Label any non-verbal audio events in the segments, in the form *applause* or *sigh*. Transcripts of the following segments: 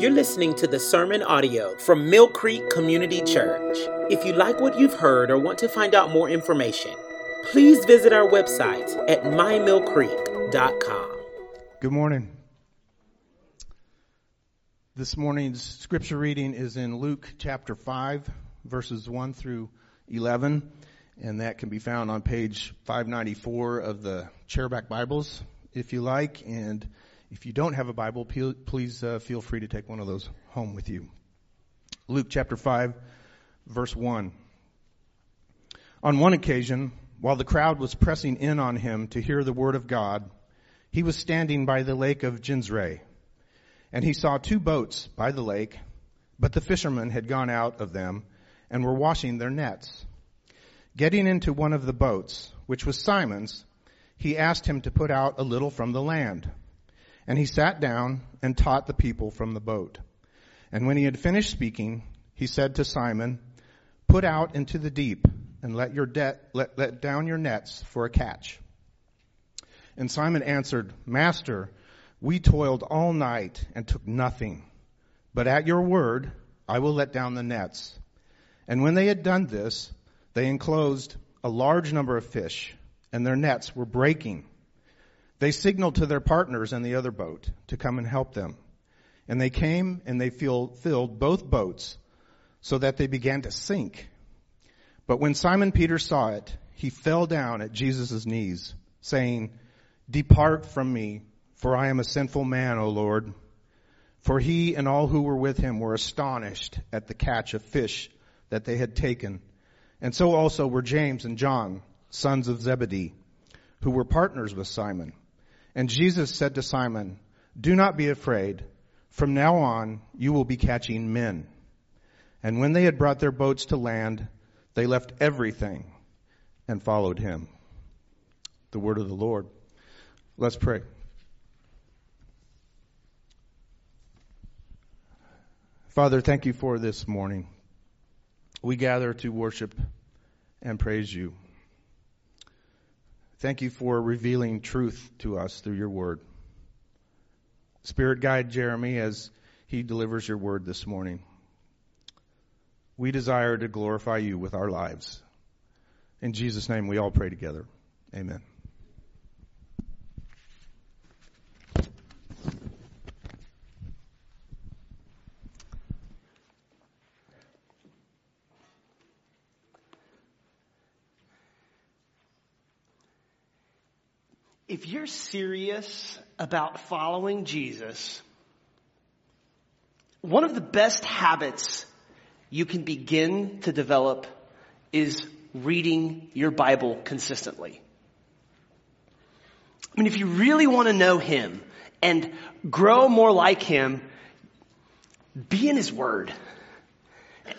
You're listening to the sermon audio from Mill Creek Community Church. If you like what you've heard or want to find out more information, please visit our website at mymillcreek.com. Good morning. This morning's scripture reading is in Luke chapter 5, verses 1 through 11, and that can be found on page 594 of the Chairback Bibles, if you like. And if you don't have a Bible, please uh, feel free to take one of those home with you. Luke chapter 5, verse 1. On one occasion, while the crowd was pressing in on him to hear the word of God, he was standing by the lake of Gennesaret, and he saw two boats by the lake, but the fishermen had gone out of them and were washing their nets. Getting into one of the boats, which was Simon's, he asked him to put out a little from the land. And he sat down and taught the people from the boat. And when he had finished speaking, he said to Simon, Put out into the deep and let your debt, let, let down your nets for a catch. And Simon answered, Master, we toiled all night and took nothing. But at your word, I will let down the nets. And when they had done this, they enclosed a large number of fish, and their nets were breaking. They signaled to their partners in the other boat to come and help them. And they came and they filled both boats so that they began to sink. But when Simon Peter saw it, he fell down at Jesus' knees, saying, Depart from me, for I am a sinful man, O Lord. For he and all who were with him were astonished at the catch of fish that they had taken. And so also were James and John, sons of Zebedee, who were partners with Simon. And Jesus said to Simon, Do not be afraid. From now on, you will be catching men. And when they had brought their boats to land, they left everything and followed him. The word of the Lord. Let's pray. Father, thank you for this morning. We gather to worship and praise you. Thank you for revealing truth to us through your word. Spirit, guide Jeremy as he delivers your word this morning. We desire to glorify you with our lives. In Jesus' name, we all pray together. Amen. If you're serious about following Jesus, one of the best habits you can begin to develop is reading your Bible consistently. I mean, if you really want to know Him and grow more like Him, be in His Word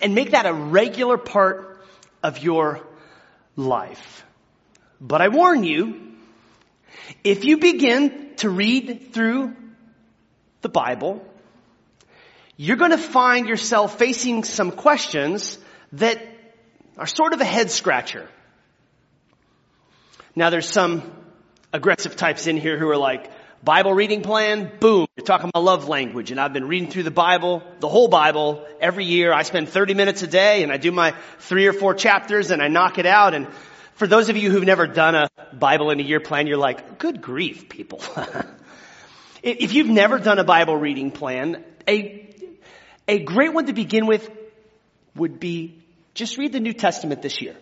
and make that a regular part of your life. But I warn you, if you begin to read through the Bible, you're going to find yourself facing some questions that are sort of a head scratcher. Now there's some aggressive types in here who are like, Bible reading plan, boom, you're talking about love language. And I've been reading through the Bible, the whole Bible, every year. I spend 30 minutes a day and I do my three or four chapters and I knock it out and for those of you who've never done a Bible in a year plan, you're like, good grief, people. *laughs* if you've never done a Bible reading plan, a, a great one to begin with would be just read the New Testament this year.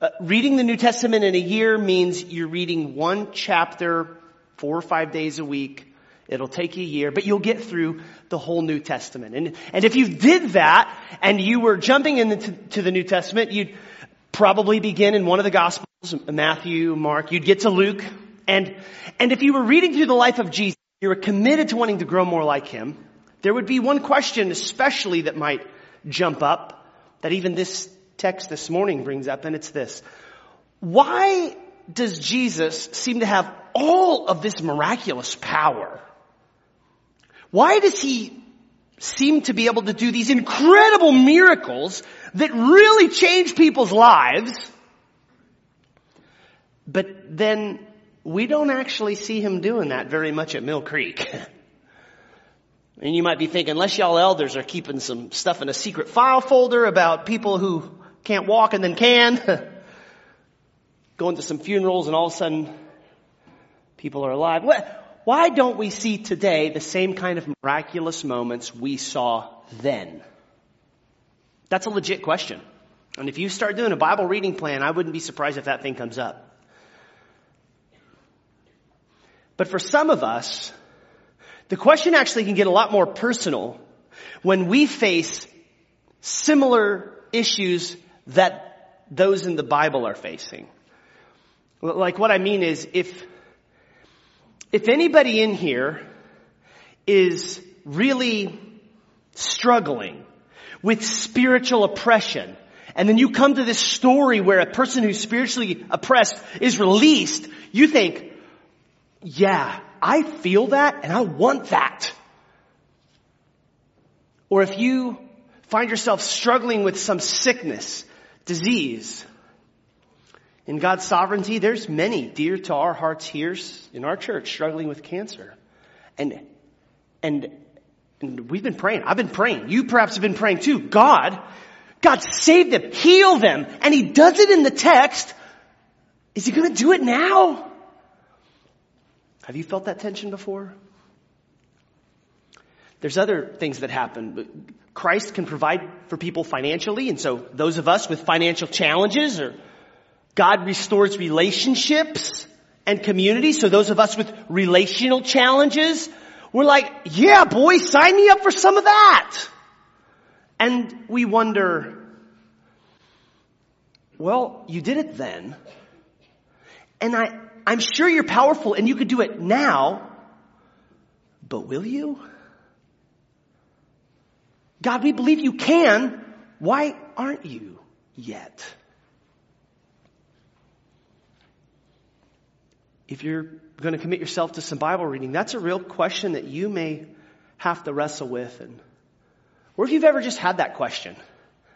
Uh, reading the New Testament in a year means you're reading one chapter four or five days a week. It'll take you a year, but you'll get through the whole New Testament. And, and if you did that and you were jumping into the New Testament, you'd probably begin in one of the Gospels, Matthew, Mark. You'd get to Luke. And, and if you were reading through the life of Jesus, you were committed to wanting to grow more like him, there would be one question especially that might jump up that even this text this morning brings up, and it's this. Why does Jesus seem to have all of this miraculous power? Why does he seem to be able to do these incredible miracles that really change people's lives, but then we don't actually see him doing that very much at Mill Creek. *laughs* And you might be thinking, unless y'all elders are keeping some stuff in a secret file folder about people who can't walk and then can, *laughs* going to some funerals and all of a sudden people are alive. Why don't we see today the same kind of miraculous moments we saw then? That's a legit question. And if you start doing a Bible reading plan, I wouldn't be surprised if that thing comes up. But for some of us, the question actually can get a lot more personal when we face similar issues that those in the Bible are facing. Like what I mean is if, if anybody in here is really struggling with spiritual oppression, and then you come to this story where a person who's spiritually oppressed is released, you think, yeah, I feel that and I want that. Or if you find yourself struggling with some sickness, disease, in God's sovereignty, there's many dear to our hearts here in our church struggling with cancer. And, and, and we've been praying. I've been praying. You perhaps have been praying too. God, God save them, heal them. And He does it in the text. Is He going to do it now? Have you felt that tension before? There's other things that happen. Christ can provide for people financially, and so those of us with financial challenges or God restores relationships and community. So those of us with relational challenges, we're like, yeah, boy, sign me up for some of that. And we wonder, well, you did it then. And I, I'm sure you're powerful and you could do it now, but will you? God, we believe you can. Why aren't you yet? If you're going to commit yourself to some Bible reading, that's a real question that you may have to wrestle with. And, or if you've ever just had that question,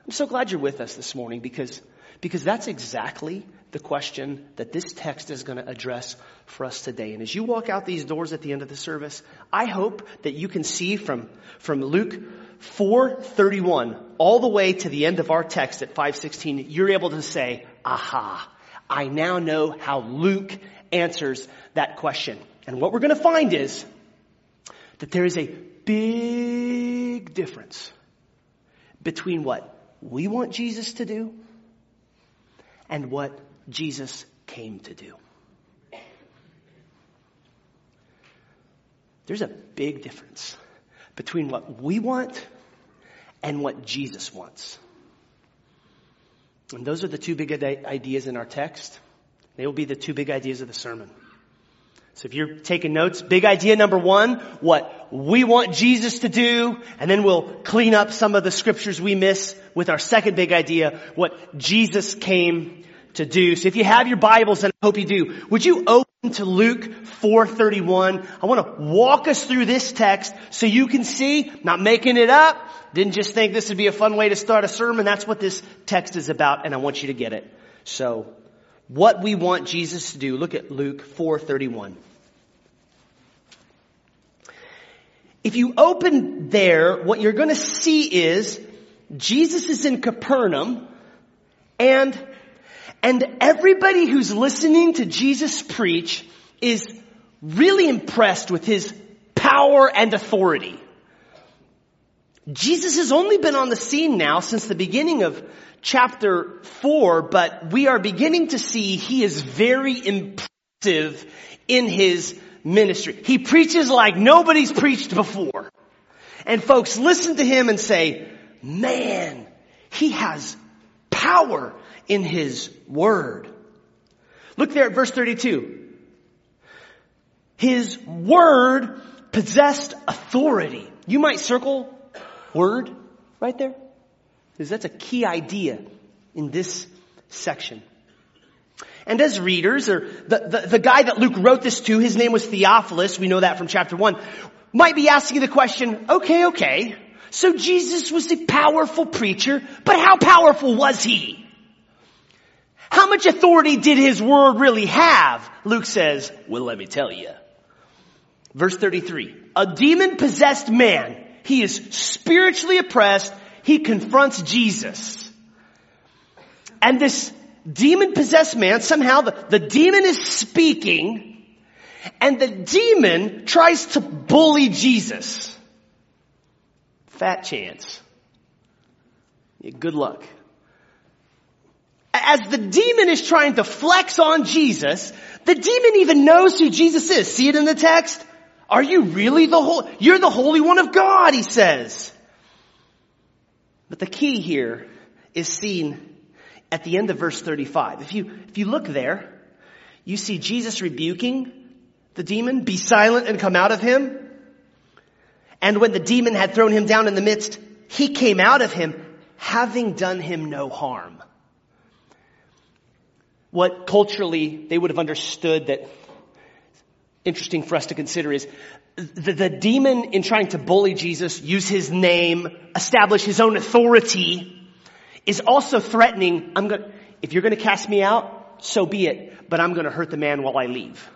I'm so glad you're with us this morning because, because that's exactly the question that this text is going to address for us today. And as you walk out these doors at the end of the service, I hope that you can see from, from Luke 4:31 all the way to the end of our text at 5:16, you're able to say, "Aha, I now know how Luke answers that question. And what we're going to find is that there is a big difference between what we want Jesus to do and what Jesus came to do. There's a big difference between what we want and what Jesus wants. And those are the two big ideas in our text. They will be the two big ideas of the sermon. So if you're taking notes, big idea number one, what we want Jesus to do, and then we'll clean up some of the scriptures we miss with our second big idea, what Jesus came to do. So if you have your Bibles, and I hope you do, would you open to Luke 431? I want to walk us through this text so you can see, not making it up, didn't just think this would be a fun way to start a sermon. That's what this text is about, and I want you to get it. So what we want Jesus to do. Look at Luke 4:31. If you open there, what you're going to see is Jesus is in Capernaum and and everybody who's listening to Jesus preach is really impressed with his power and authority. Jesus has only been on the scene now since the beginning of chapter 4, but we are beginning to see he is very impressive in his ministry. He preaches like nobody's preached before. And folks listen to him and say, man, he has power in his word. Look there at verse 32. His word possessed authority. You might circle word right there. Because that's a key idea in this section. And as readers, or the, the, the, guy that Luke wrote this to, his name was Theophilus, we know that from chapter 1, might be asking the question, okay, okay, so Jesus was a powerful preacher, but how powerful was he? How much authority did his word really have? Luke says, well, let me tell you. Verse 33. A demon possessed man. He is spiritually oppressed. He confronts Jesus. And this demon possessed man, somehow the, the demon is speaking and the demon tries to bully Jesus. Fat chance. Yeah, good luck. As the demon is trying to flex on Jesus, the demon even knows who Jesus is. See it in the text? Are you really the whole, you're the Holy One of God, he says. But the key here is seen at the end of verse 35. If you, if you look there, you see Jesus rebuking the demon, be silent and come out of him. And when the demon had thrown him down in the midst, he came out of him, having done him no harm. What culturally they would have understood that interesting for us to consider is the, the demon in trying to bully Jesus, use his name, establish his own authority, is also threatening, I'm going if you're going to cast me out, so be it, but I'm going to hurt the man while I leave.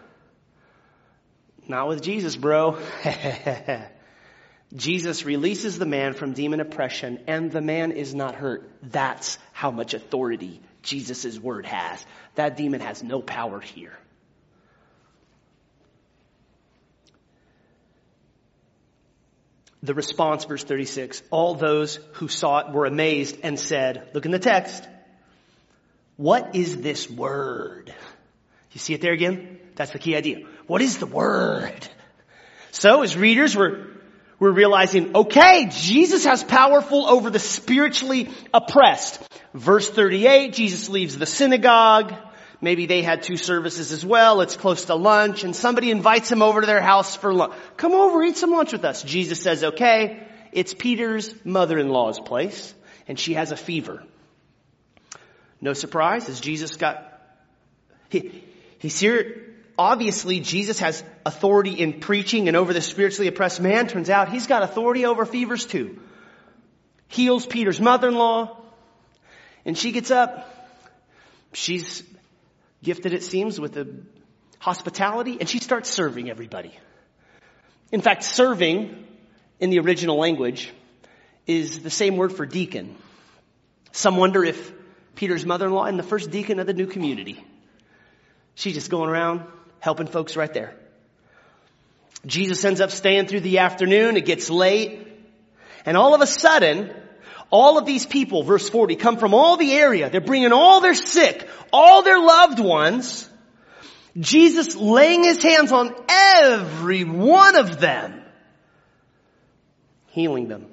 Not with Jesus, bro. *laughs* Jesus releases the man from demon oppression and the man is not hurt. That's how much authority Jesus' word has. That demon has no power here. The response, verse 36, all those who saw it were amazed and said, look in the text, what is this word? You see it there again? That's the key idea. What is the word? So as readers, we're, we're realizing, okay, Jesus has powerful over the spiritually oppressed. Verse 38, Jesus leaves the synagogue. Maybe they had two services as well. It's close to lunch and somebody invites him over to their house for lunch. Come over, eat some lunch with us. Jesus says, okay, it's Peter's mother-in-law's place and she has a fever. No surprise as Jesus got, he, he's here. Obviously, Jesus has authority in preaching and over the spiritually oppressed man. Turns out he's got authority over fevers too. Heals Peter's mother-in-law and she gets up. She's gifted, it seems, with hospitality, and she starts serving everybody. In fact, serving in the original language is the same word for deacon. Some wonder if Peter's mother-in-law and the first deacon of the new community. She's just going around helping folks right there. Jesus ends up staying through the afternoon. It gets late. And all of a sudden, all of these people, verse 40, come from all the area. They're bringing all their sick, all their loved ones. Jesus laying his hands on every one of them, healing them.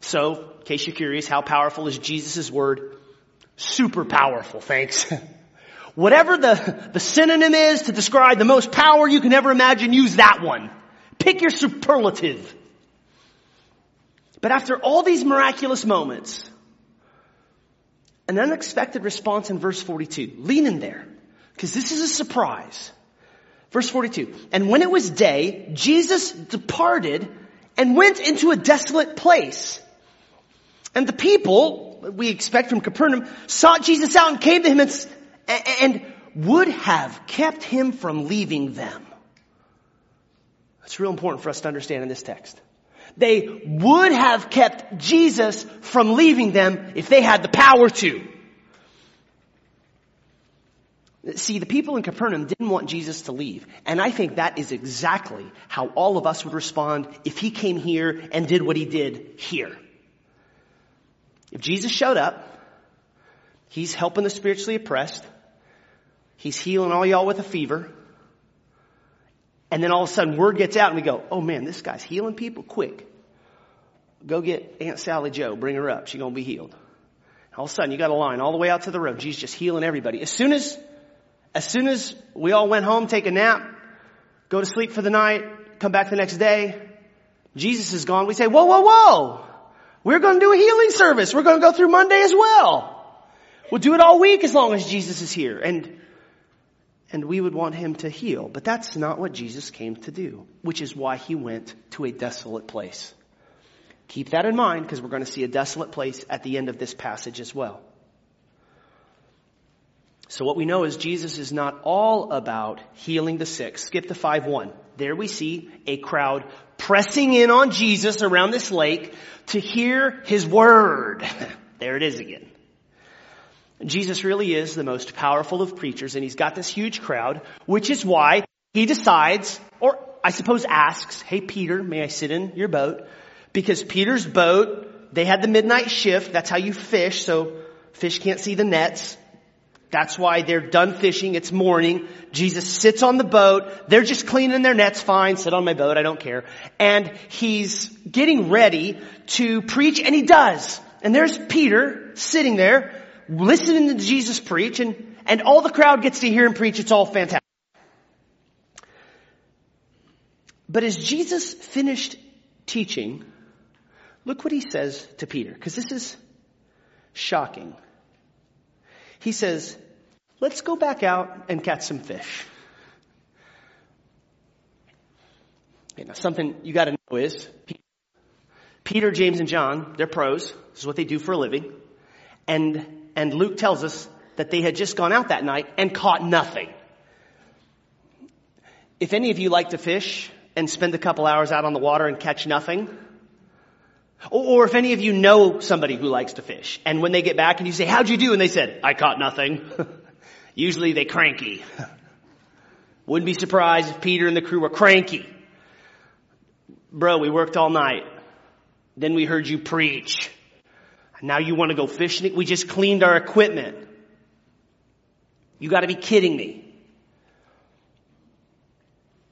So, in case you're curious, how powerful is Jesus' word? Super powerful, thanks. *laughs* Whatever the, the synonym is to describe the most power you can ever imagine, use that one. Pick your superlative. But after all these miraculous moments, an unexpected response in verse 42. Lean in there, because this is a surprise. Verse 42. And when it was day, Jesus departed and went into a desolate place. And the people, we expect from Capernaum, sought Jesus out and came to him and, and would have kept him from leaving them. That's real important for us to understand in this text. They would have kept Jesus from leaving them if they had the power to. See, the people in Capernaum didn't want Jesus to leave. And I think that is exactly how all of us would respond if he came here and did what he did here. If Jesus showed up, he's helping the spiritually oppressed. He's healing all y'all with a fever. And then all of a sudden word gets out and we go, oh man, this guy's healing people quick. Go get Aunt Sally Joe, bring her up. She's gonna be healed. All of a sudden you got a line all the way out to the road. Jesus just healing everybody. As soon as, as soon as we all went home, take a nap, go to sleep for the night, come back the next day, Jesus is gone. We say, whoa, whoa, whoa. We're going to do a healing service. We're going to go through Monday as well. We'll do it all week as long as Jesus is here. And and we would want him to heal. But that's not what Jesus came to do, which is why he went to a desolate place. Keep that in mind because we're going to see a desolate place at the end of this passage as well. So what we know is Jesus is not all about healing the sick. Skip to 5-1. There we see a crowd pressing in on Jesus around this lake to hear his word. *laughs* there it is again. Jesus really is the most powerful of preachers and he's got this huge crowd, which is why he decides, or I suppose asks, hey Peter, may I sit in your boat? Because Peter's boat, they had the midnight shift, that's how you fish, so fish can't see the nets. That's why they're done fishing. It's morning. Jesus sits on the boat. They're just cleaning their nets. Fine. Sit on my boat. I don't care. And he's getting ready to preach and he does. And there's Peter sitting there listening to Jesus preach and, and all the crowd gets to hear him preach. It's all fantastic. But as Jesus finished teaching, look what he says to Peter, because this is shocking. He says, let's go back out and catch some fish. Okay, now something you gotta know is, Peter, James, and John, they're pros. This is what they do for a living. And, and Luke tells us that they had just gone out that night and caught nothing. If any of you like to fish and spend a couple hours out on the water and catch nothing, or, if any of you know somebody who likes to fish, and when they get back and you say, how'd you do? And they said, I caught nothing. *laughs* Usually they cranky. *laughs* Wouldn't be surprised if Peter and the crew were cranky. Bro, we worked all night. Then we heard you preach. Now you want to go fishing? We just cleaned our equipment. You gotta be kidding me.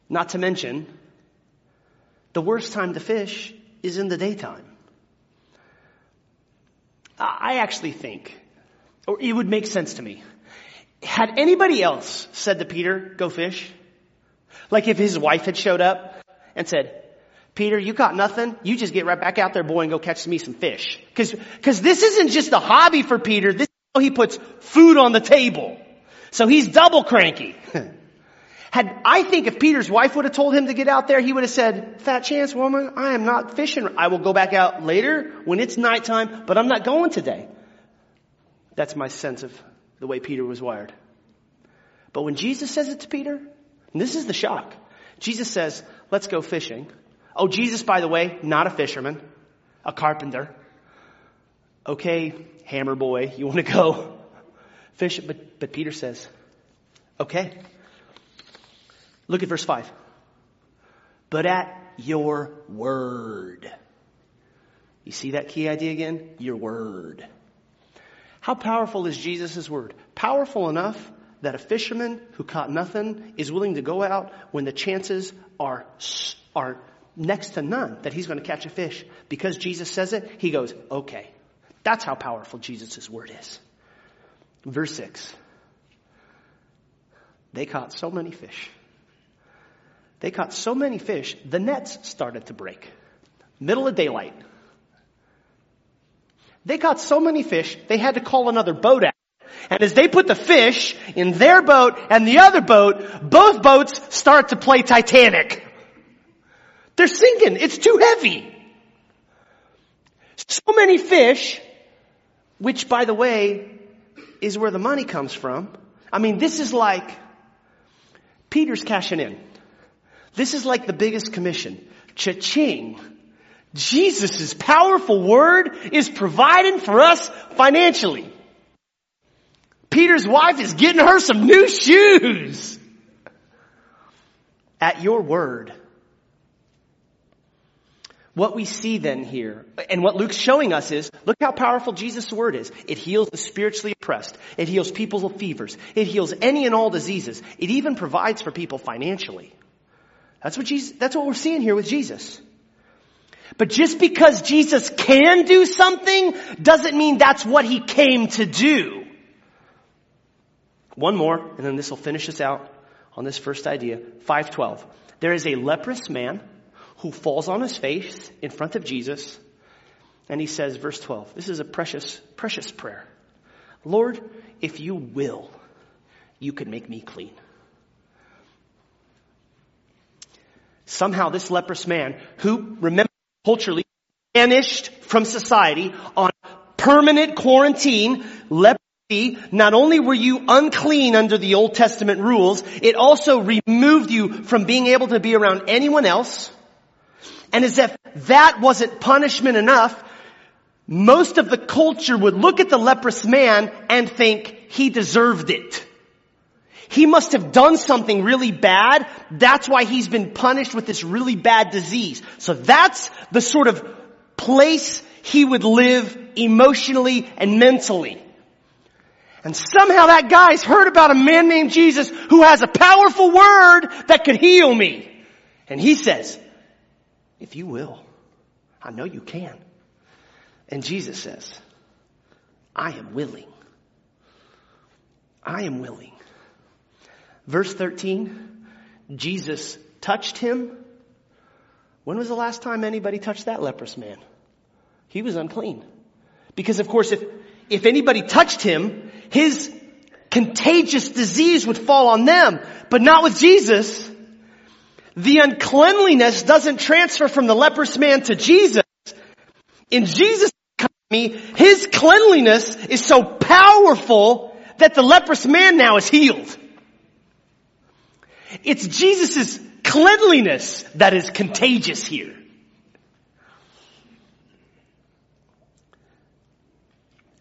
Not to mention, the worst time to fish is in the daytime. I actually think, or it would make sense to me, had anybody else said to Peter, go fish? Like if his wife had showed up and said, Peter, you caught nothing. You just get right back out there, boy, and go catch me some fish. Cause, cause this isn't just a hobby for Peter. This is how he puts food on the table. So he's double cranky. *laughs* Had, I think if Peter's wife would have told him to get out there, he would have said, fat chance woman, I am not fishing. I will go back out later when it's nighttime, but I'm not going today. That's my sense of the way Peter was wired. But when Jesus says it to Peter, and this is the shock. Jesus says, let's go fishing. Oh, Jesus, by the way, not a fisherman, a carpenter. Okay, hammer boy, you want to go fish? But, but Peter says, okay. Look at verse 5. But at your word. You see that key idea again? Your word. How powerful is Jesus' word? Powerful enough that a fisherman who caught nothing is willing to go out when the chances are, are next to none that he's going to catch a fish. Because Jesus says it, he goes, okay. That's how powerful Jesus' word is. Verse 6. They caught so many fish they caught so many fish, the nets started to break. Middle of daylight. They caught so many fish, they had to call another boat out. And as they put the fish in their boat and the other boat, both boats start to play Titanic. They're sinking. It's too heavy. So many fish, which by the way, is where the money comes from. I mean, this is like Peter's cashing in. This is like the biggest commission. Cha-ching. Jesus' powerful word is providing for us financially. Peter's wife is getting her some new shoes. At your word. What we see then here, and what Luke's showing us is, look how powerful Jesus' word is. It heals the spiritually oppressed. It heals people of fevers. It heals any and all diseases. It even provides for people financially. That's what Jesus, that's what we're seeing here with Jesus. But just because Jesus can do something doesn't mean that's what he came to do. One more, and then this will finish us out on this first idea. 512. There is a leprous man who falls on his face in front of Jesus, and he says, verse 12, this is a precious, precious prayer. Lord, if you will, you can make me clean. Somehow this leprous man, who remember culturally banished from society on permanent quarantine, leprosy not only were you unclean under the Old Testament rules, it also removed you from being able to be around anyone else. And as if that wasn't punishment enough, most of the culture would look at the leprous man and think he deserved it. He must have done something really bad. That's why he's been punished with this really bad disease. So that's the sort of place he would live emotionally and mentally. And somehow that guy's heard about a man named Jesus who has a powerful word that could heal me. And he says, if you will, I know you can. And Jesus says, I am willing. I am willing. Verse 13, Jesus touched him. When was the last time anybody touched that leprous man? He was unclean. Because of course, if, if anybody touched him, his contagious disease would fall on them, but not with Jesus. The uncleanliness doesn't transfer from the leprous man to Jesus. In Jesus' economy, his cleanliness is so powerful that the leprous man now is healed. It's Jesus' cleanliness that is contagious here.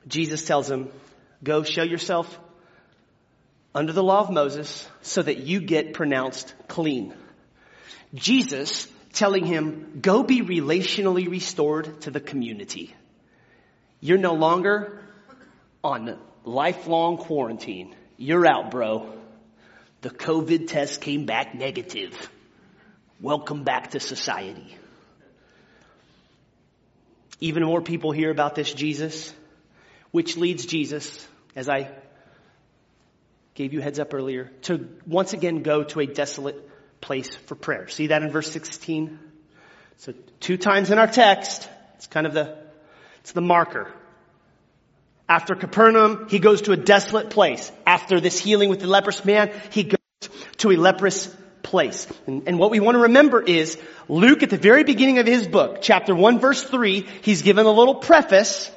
Jesus tells him, go show yourself under the law of Moses so that you get pronounced clean. Jesus telling him, go be relationally restored to the community. You're no longer on lifelong quarantine. You're out, bro. The COVID test came back negative. Welcome back to society. Even more people hear about this Jesus, which leads Jesus, as I gave you heads up earlier, to once again go to a desolate place for prayer. See that in verse 16? So two times in our text, it's kind of the, it's the marker. After Capernaum, he goes to a desolate place. After this healing with the leprous man, he goes to a leprous place. And, and, what we want to remember is Luke at the very beginning of his book, chapter 1 verse 3, he's given a little preface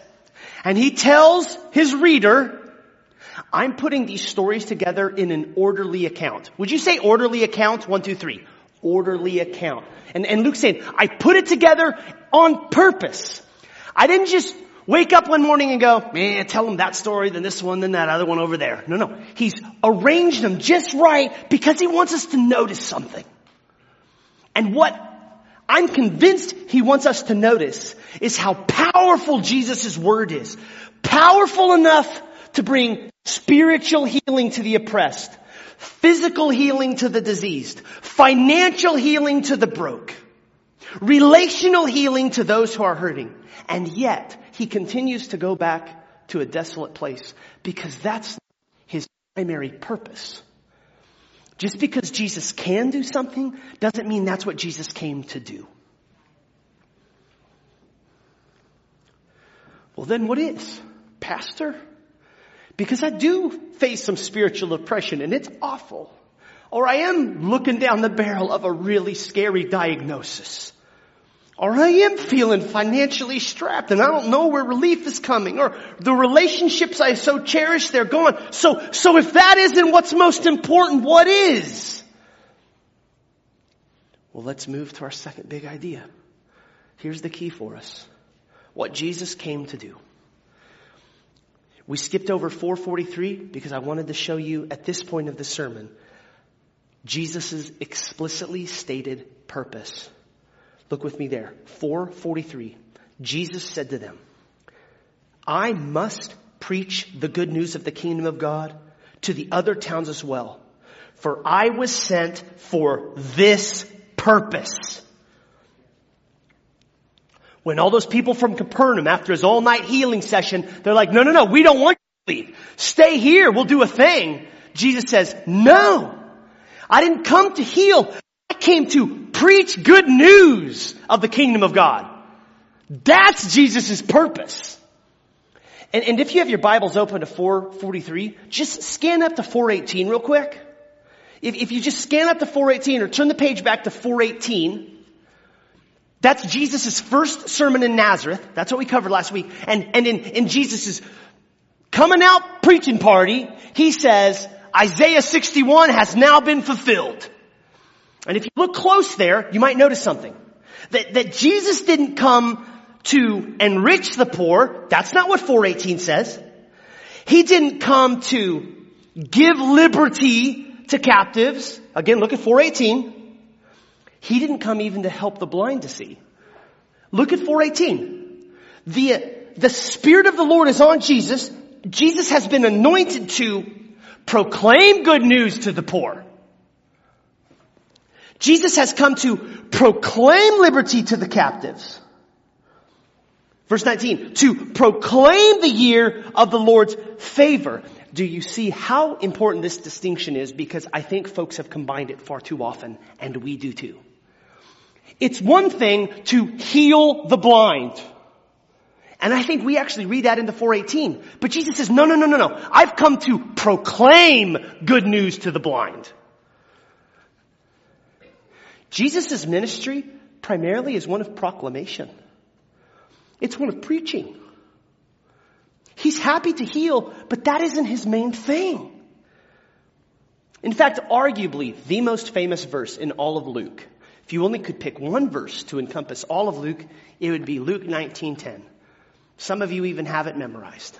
and he tells his reader, I'm putting these stories together in an orderly account. Would you say orderly account? One, two, three. Orderly account. And, and Luke's saying, I put it together on purpose. I didn't just wake up one morning and go, man, tell them that story, then this one, then that other one over there. No, no. He's arranged them just right because he wants us to notice something. And what I'm convinced he wants us to notice is how powerful Jesus' word is. Powerful enough to bring spiritual healing to the oppressed, physical healing to the diseased, financial healing to the broke, relational healing to those who are hurting. And yet, he continues to go back to a desolate place because that's his primary purpose. Just because Jesus can do something doesn't mean that's what Jesus came to do. Well, then what is? Pastor? Because I do face some spiritual oppression and it's awful. Or I am looking down the barrel of a really scary diagnosis. Or I am feeling financially strapped and I don't know where relief is coming. Or the relationships I so cherish, they're gone. So, so if that isn't what's most important, what is? Well, let's move to our second big idea. Here's the key for us. What Jesus came to do. We skipped over 443 because I wanted to show you at this point of the sermon Jesus' explicitly stated purpose. Look with me there. 443. Jesus said to them, I must preach the good news of the kingdom of God to the other towns as well. For I was sent for this purpose. When all those people from Capernaum, after his all night healing session, they're like, no, no, no, we don't want you to leave. Stay here. We'll do a thing. Jesus says, no, I didn't come to heal I came to preach good news of the kingdom of God. That's Jesus' purpose. And, and if you have your Bibles open to 443, just scan up to 418 real quick. If, if you just scan up to 418 or turn the page back to 418, that's Jesus' first sermon in Nazareth. That's what we covered last week. And, and in, in Jesus' coming out preaching party, he says, Isaiah 61 has now been fulfilled. And if you look close there, you might notice something. That, that Jesus didn't come to enrich the poor. That's not what 418 says. He didn't come to give liberty to captives. Again, look at 418. He didn't come even to help the blind to see. Look at 418. The, the Spirit of the Lord is on Jesus. Jesus has been anointed to proclaim good news to the poor. Jesus has come to proclaim liberty to the captives. Verse 19, to proclaim the year of the Lord's favor. Do you see how important this distinction is? Because I think folks have combined it far too often, and we do too. It's one thing to heal the blind. And I think we actually read that into 418. But Jesus says, no, no, no, no, no. I've come to proclaim good news to the blind. Jesus' ministry primarily is one of proclamation. It's one of preaching. He's happy to heal, but that isn't his main thing. In fact, arguably the most famous verse in all of Luke. If you only could pick one verse to encompass all of Luke, it would be Luke 19:10. Some of you even have it memorized.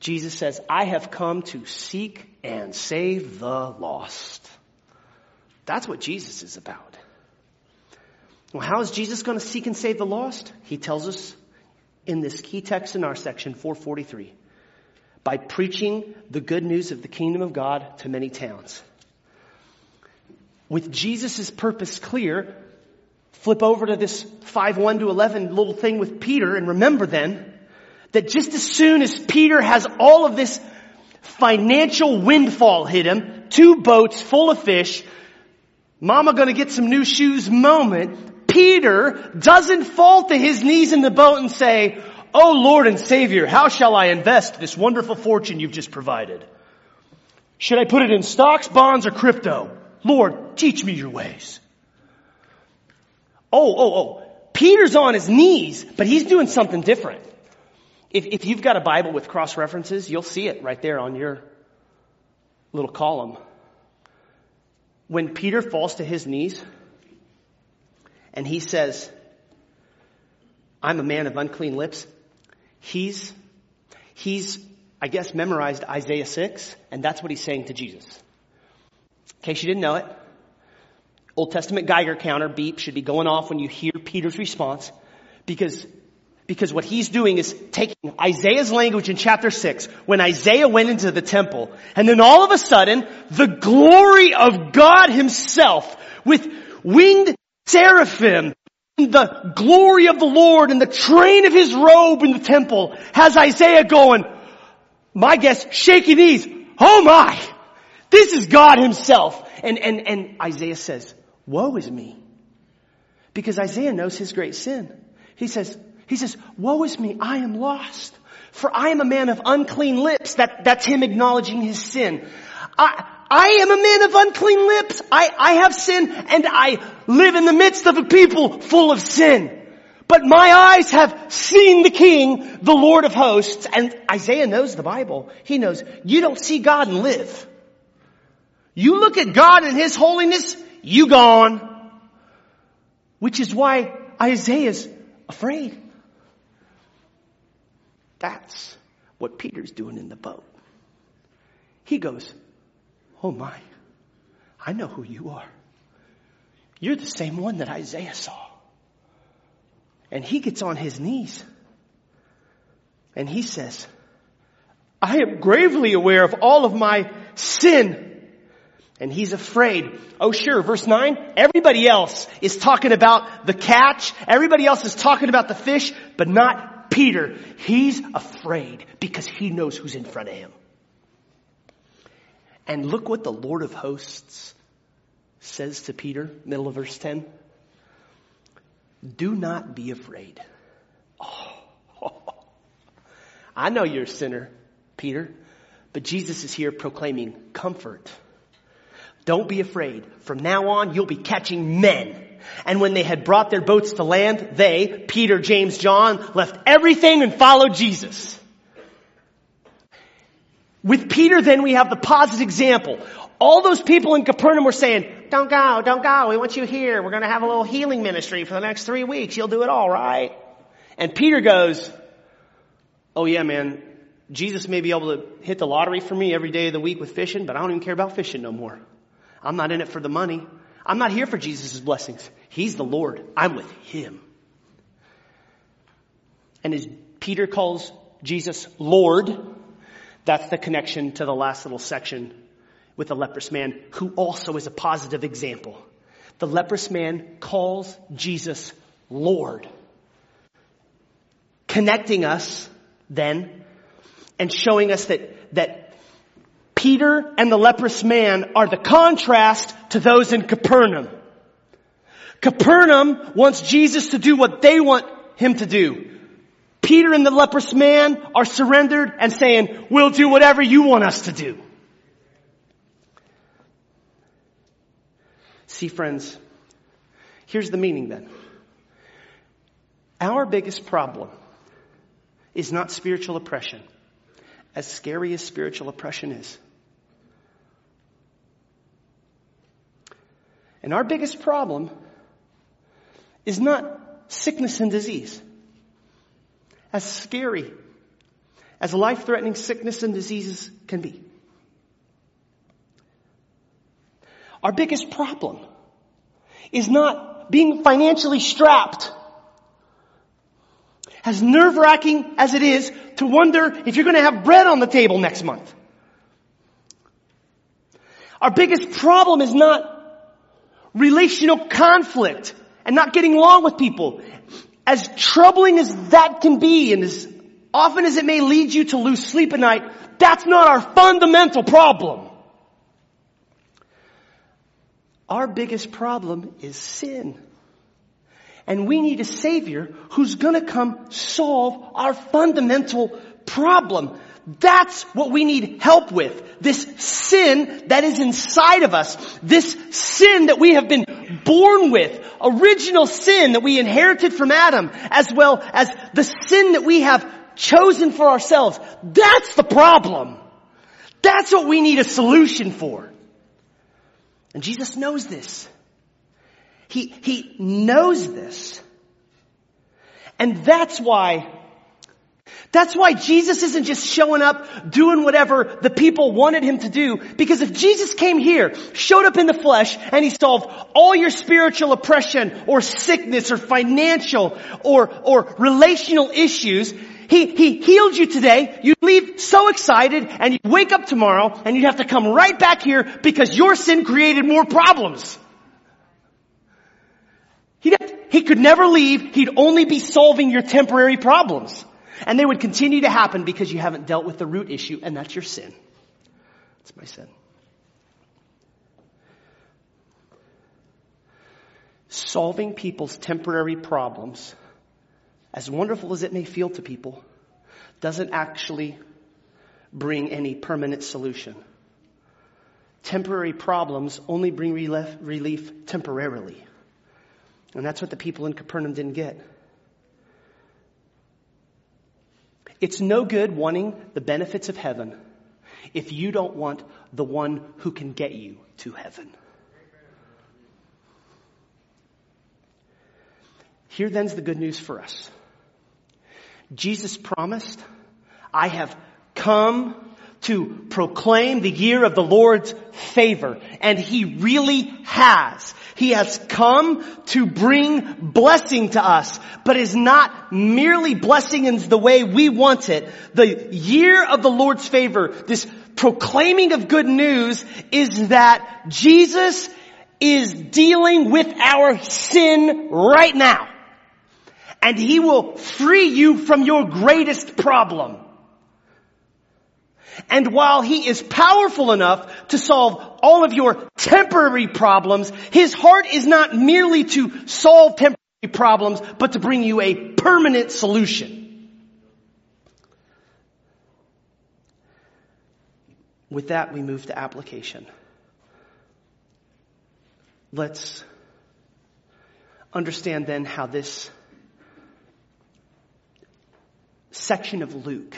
Jesus says, I have come to seek and save the lost. That's what Jesus is about. Well, how is Jesus going to seek and save the lost? He tells us in this key text in our section 443 by preaching the good news of the kingdom of God to many towns. With Jesus' purpose clear, flip over to this 5 1 to 11 little thing with Peter and remember then that just as soon as Peter has all of this financial windfall hit him, two boats full of fish, mama gonna get some new shoes moment, Peter doesn't fall to his knees in the boat and say, Oh Lord and Savior, how shall I invest this wonderful fortune you've just provided? Should I put it in stocks, bonds, or crypto? Lord, teach me your ways. Oh, oh, oh. Peter's on his knees, but he's doing something different. If, if you've got a Bible with cross references, you'll see it right there on your little column. When Peter falls to his knees and he says, I'm a man of unclean lips, he's, he's, I guess, memorized Isaiah 6, and that's what he's saying to Jesus. In case you didn't know it, Old Testament Geiger counter beep should be going off when you hear Peter's response because because what he's doing is taking Isaiah's language in chapter 6 when Isaiah went into the temple and then all of a sudden the glory of God himself with winged seraphim the glory of the Lord and the train of his robe in the temple has Isaiah going, my guess, shaking knees. Oh my! This is God himself. And, and, and Isaiah says, woe is me. Because Isaiah knows his great sin. He says, he says, woe is me, I am lost. For I am a man of unclean lips. That, that's him acknowledging his sin. I, I am a man of unclean lips. I, I have sin and I live in the midst of a people full of sin. But my eyes have seen the King, the Lord of hosts. And Isaiah knows the Bible. He knows you don't see God and live. You look at God and His holiness, you gone. Which is why Isaiah's afraid. That's what Peter's doing in the boat. He goes, Oh my, I know who you are. You're the same one that Isaiah saw. And he gets on his knees and he says, I am gravely aware of all of my sin. And he's afraid. Oh sure, verse 9, everybody else is talking about the catch, everybody else is talking about the fish, but not Peter, he's afraid because he knows who's in front of him. And look what the Lord of hosts says to Peter, middle of verse 10. Do not be afraid. Oh, *laughs* I know you're a sinner, Peter, but Jesus is here proclaiming comfort. Don't be afraid. From now on, you'll be catching men. And when they had brought their boats to land, they, Peter, James, John, left everything and followed Jesus. With Peter, then we have the positive example. All those people in Capernaum were saying, don't go, don't go, we want you here. We're gonna have a little healing ministry for the next three weeks. You'll do it all, right? And Peter goes, oh yeah, man, Jesus may be able to hit the lottery for me every day of the week with fishing, but I don't even care about fishing no more. I'm not in it for the money. I'm not here for Jesus' blessings. He's the Lord. I'm with Him. And as Peter calls Jesus Lord, that's the connection to the last little section with the leprous man, who also is a positive example. The leprous man calls Jesus Lord. Connecting us then and showing us that, that Peter and the leprous man are the contrast to those in Capernaum. Capernaum wants Jesus to do what they want him to do. Peter and the leprous man are surrendered and saying, we'll do whatever you want us to do. See friends, here's the meaning then. Our biggest problem is not spiritual oppression, as scary as spiritual oppression is. And our biggest problem is not sickness and disease. As scary as life threatening sickness and diseases can be. Our biggest problem is not being financially strapped. As nerve wracking as it is to wonder if you're going to have bread on the table next month. Our biggest problem is not relational conflict and not getting along with people. As troubling as that can be and as often as it may lead you to lose sleep at night, that's not our fundamental problem. Our biggest problem is sin. And we need a savior who's gonna come solve our fundamental problem. That's what we need help with. This sin that is inside of us. This sin that we have been born with. Original sin that we inherited from Adam as well as the sin that we have chosen for ourselves. That's the problem. That's what we need a solution for. And Jesus knows this. He, he knows this. And that's why that's why Jesus isn't just showing up doing whatever the people wanted him to do. Because if Jesus came here, showed up in the flesh, and he solved all your spiritual oppression or sickness or financial or, or relational issues, he, he healed you today, you'd leave so excited and you'd wake up tomorrow and you'd have to come right back here because your sin created more problems. He, he could never leave, he'd only be solving your temporary problems. And they would continue to happen because you haven't dealt with the root issue, and that's your sin. That's my sin. Solving people's temporary problems, as wonderful as it may feel to people, doesn't actually bring any permanent solution. Temporary problems only bring relief, relief temporarily. And that's what the people in Capernaum didn't get. It's no good wanting the benefits of heaven if you don't want the one who can get you to heaven. Here then's the good news for us. Jesus promised, I have come to proclaim the year of the Lord's favor. And He really has. He has come to bring blessing to us, but is not merely blessing in the way we want it. The year of the Lord's favor, this proclaiming of good news is that Jesus is dealing with our sin right now. And He will free you from your greatest problem. And while He is powerful enough to solve all of your temporary problems, His heart is not merely to solve temporary problems, but to bring you a permanent solution. With that, we move to application. Let's understand then how this section of Luke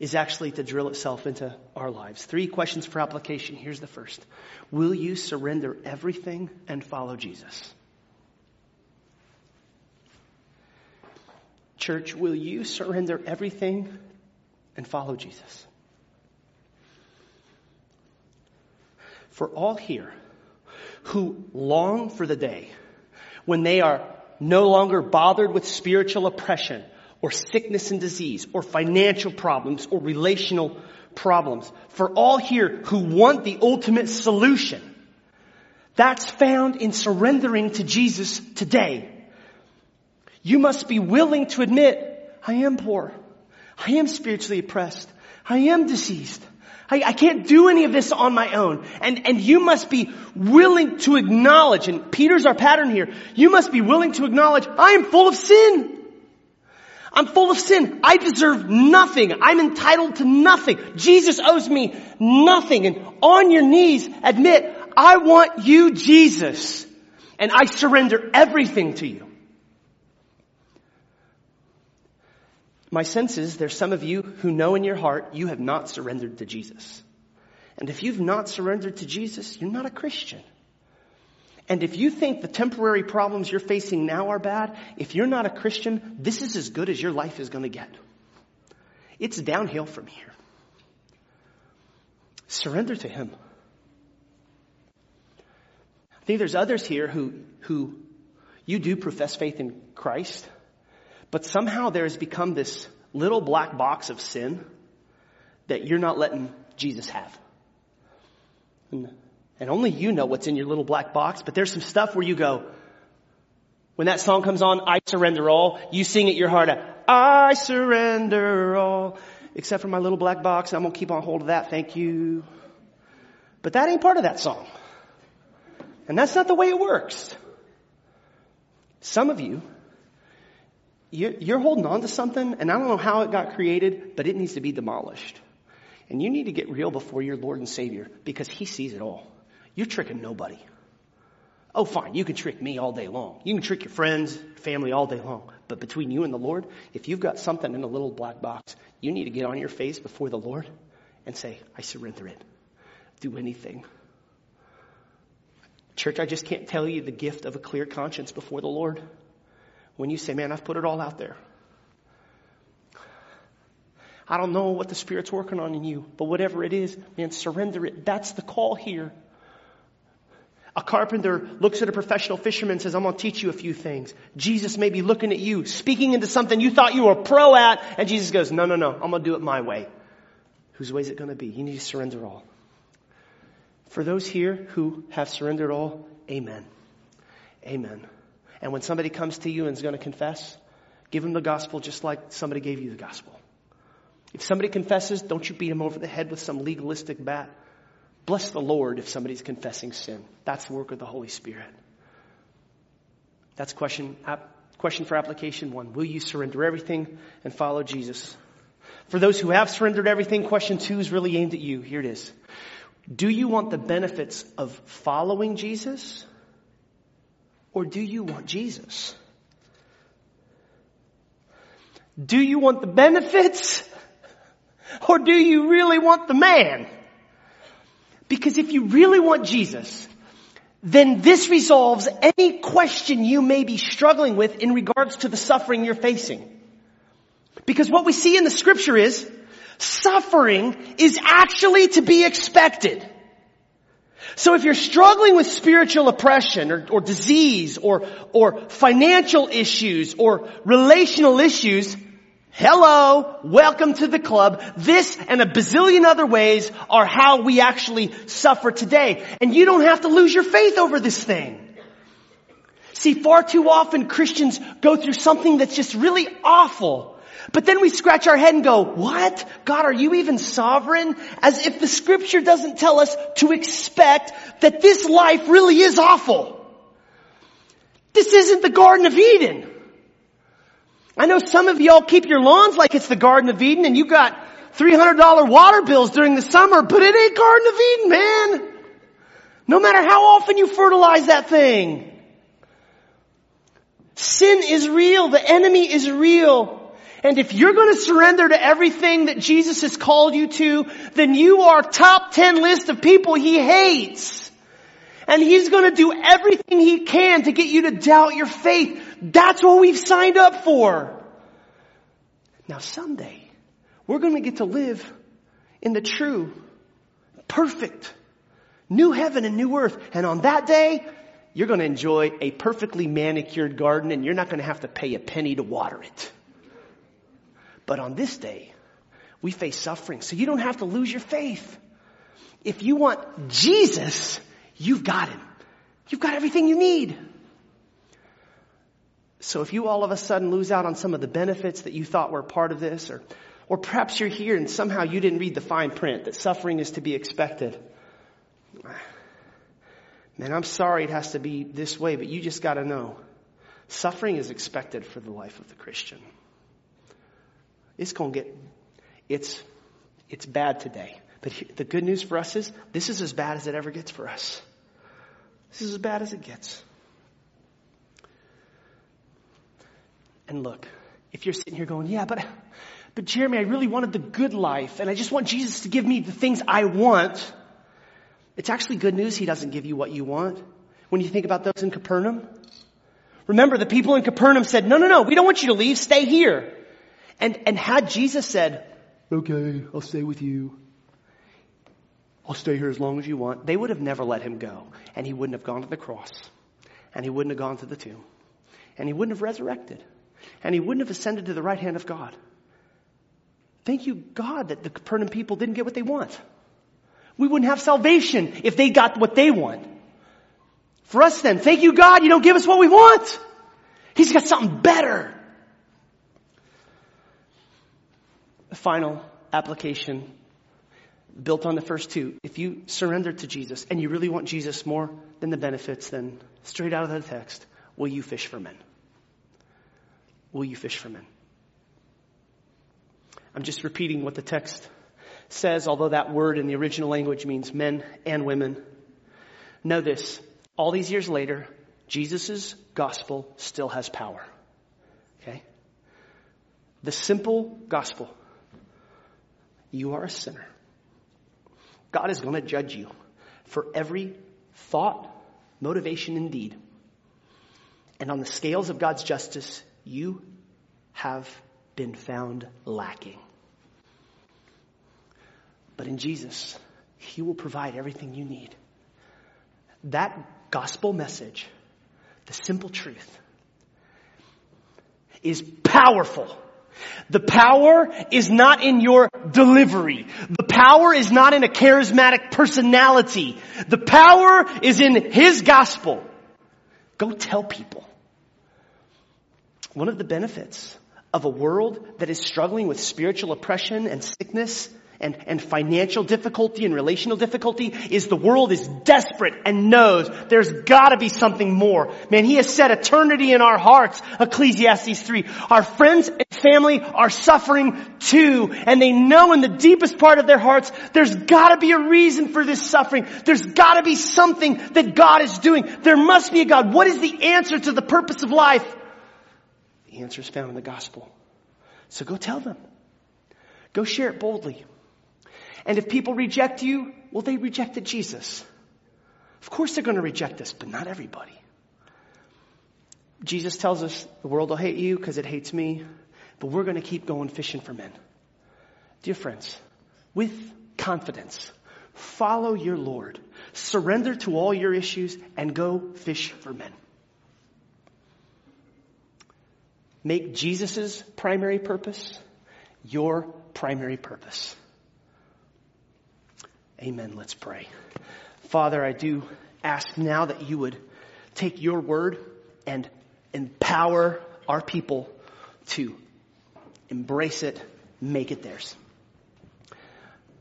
is actually to drill itself into our lives. Three questions for application. Here's the first. Will you surrender everything and follow Jesus? Church, will you surrender everything and follow Jesus? For all here who long for the day when they are no longer bothered with spiritual oppression or sickness and disease or financial problems or relational problems. For all here who want the ultimate solution, that's found in surrendering to Jesus today. You must be willing to admit, I am poor. I am spiritually oppressed. I am diseased. I, I, can't do any of this on my own. And, and you must be willing to acknowledge, and Peter's our pattern here, you must be willing to acknowledge, I am full of sin. I'm full of sin. I deserve nothing. I'm entitled to nothing. Jesus owes me nothing. And on your knees, admit, I want you, Jesus. And I surrender everything to you. My sense is there's some of you who know in your heart you have not surrendered to Jesus. And if you've not surrendered to Jesus, you're not a Christian. And if you think the temporary problems you're facing now are bad, if you're not a Christian, this is as good as your life is going to get. It's downhill from here. Surrender to Him. I think there's others here who, who you do profess faith in Christ, but somehow there has become this little black box of sin that you're not letting Jesus have. And and only you know what's in your little black box, but there's some stuff where you go, when that song comes on, I surrender all, you sing it your heart out, I surrender all, except for my little black box, I'm gonna keep on hold of that, thank you. But that ain't part of that song. And that's not the way it works. Some of you, you're holding on to something, and I don't know how it got created, but it needs to be demolished. And you need to get real before your Lord and Savior because He sees it all. You're tricking nobody. Oh, fine, you can trick me all day long. You can trick your friends, family all day long. But between you and the Lord, if you've got something in a little black box, you need to get on your face before the Lord and say, I surrender it. Do anything. Church, I just can't tell you the gift of a clear conscience before the Lord. When you say, man, I've put it all out there. I don't know what the Spirit's working on in you, but whatever it is, man, surrender it. That's the call here. A carpenter looks at a professional fisherman and says, I'm going to teach you a few things. Jesus may be looking at you, speaking into something you thought you were pro at, and Jesus goes, no, no, no, I'm going to do it my way. Whose way is it going to be? You need to surrender all. For those here who have surrendered all, amen. Amen. And when somebody comes to you and is going to confess, give them the gospel just like somebody gave you the gospel. If somebody confesses, don't you beat them over the head with some legalistic bat. Bless the Lord if somebody's confessing sin. That's the work of the Holy Spirit. That's question, question for application one. Will you surrender everything and follow Jesus? For those who have surrendered everything, question two is really aimed at you. Here it is. Do you want the benefits of following Jesus? Or do you want Jesus? Do you want the benefits? Or do you really want the man? Because if you really want Jesus, then this resolves any question you may be struggling with in regards to the suffering you're facing. Because what we see in the scripture is suffering is actually to be expected. So if you're struggling with spiritual oppression or, or disease or, or financial issues or relational issues, Hello, welcome to the club. This and a bazillion other ways are how we actually suffer today. And you don't have to lose your faith over this thing. See, far too often Christians go through something that's just really awful. But then we scratch our head and go, what? God, are you even sovereign? As if the scripture doesn't tell us to expect that this life really is awful. This isn't the Garden of Eden. I know some of y'all keep your lawns like it's the Garden of Eden and you got $300 water bills during the summer, but it ain't Garden of Eden, man. No matter how often you fertilize that thing. Sin is real. The enemy is real. And if you're going to surrender to everything that Jesus has called you to, then you are top 10 list of people he hates. And he's going to do everything he can to get you to doubt your faith. That's what we've signed up for. Now someday, we're going to get to live in the true, perfect, new heaven and new earth. And on that day, you're going to enjoy a perfectly manicured garden and you're not going to have to pay a penny to water it. But on this day, we face suffering, so you don't have to lose your faith. If you want Jesus, you've got him. You've got everything you need. So if you all of a sudden lose out on some of the benefits that you thought were part of this, or, or perhaps you're here and somehow you didn't read the fine print that suffering is to be expected. Man, I'm sorry it has to be this way, but you just gotta know. Suffering is expected for the life of the Christian. It's to get, it's, it's bad today. But the good news for us is this is as bad as it ever gets for us. This is as bad as it gets. And look, if you're sitting here going, yeah, but, but Jeremy, I really wanted the good life and I just want Jesus to give me the things I want. It's actually good news he doesn't give you what you want. When you think about those in Capernaum, remember the people in Capernaum said, no, no, no, we don't want you to leave, stay here. And, and had Jesus said, okay, I'll stay with you. I'll stay here as long as you want. They would have never let him go. And he wouldn't have gone to the cross. And he wouldn't have gone to the tomb. And he wouldn't have resurrected. And he wouldn't have ascended to the right hand of God. Thank you, God, that the Capernaum people didn't get what they want. We wouldn't have salvation if they got what they want. For us then, thank you, God, you don't give us what we want. He's got something better. The final application built on the first two. If you surrender to Jesus and you really want Jesus more than the benefits, then straight out of the text, will you fish for men? Will you fish for men? I'm just repeating what the text says, although that word in the original language means men and women. Know this, all these years later, Jesus' gospel still has power. Okay? The simple gospel you are a sinner. God is going to judge you for every thought, motivation, and deed. And on the scales of God's justice, you have been found lacking. But in Jesus, He will provide everything you need. That gospel message, the simple truth, is powerful. The power is not in your delivery. The power is not in a charismatic personality. The power is in His gospel. Go tell people. One of the benefits of a world that is struggling with spiritual oppression and sickness and, and financial difficulty and relational difficulty is the world is desperate and knows there's gotta be something more. Man, He has set eternity in our hearts, Ecclesiastes 3. Our friends and family are suffering too, and they know in the deepest part of their hearts, there's gotta be a reason for this suffering. There's gotta be something that God is doing. There must be a God. What is the answer to the purpose of life? The answer is found in the gospel. So go tell them. Go share it boldly. And if people reject you, well, they rejected Jesus. Of course they're going to reject us, but not everybody. Jesus tells us the world will hate you because it hates me, but we're going to keep going fishing for men. Dear friends, with confidence, follow your Lord. Surrender to all your issues and go fish for men. Make Jesus' primary purpose your primary purpose. Amen. Let's pray. Father, I do ask now that you would take your word and empower our people to embrace it, make it theirs.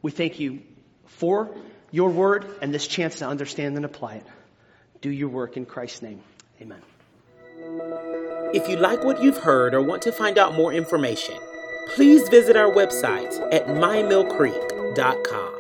We thank you for your word and this chance to understand and apply it. Do your work in Christ's name. Amen. If you like what you've heard or want to find out more information, please visit our website at mymillcreek.com.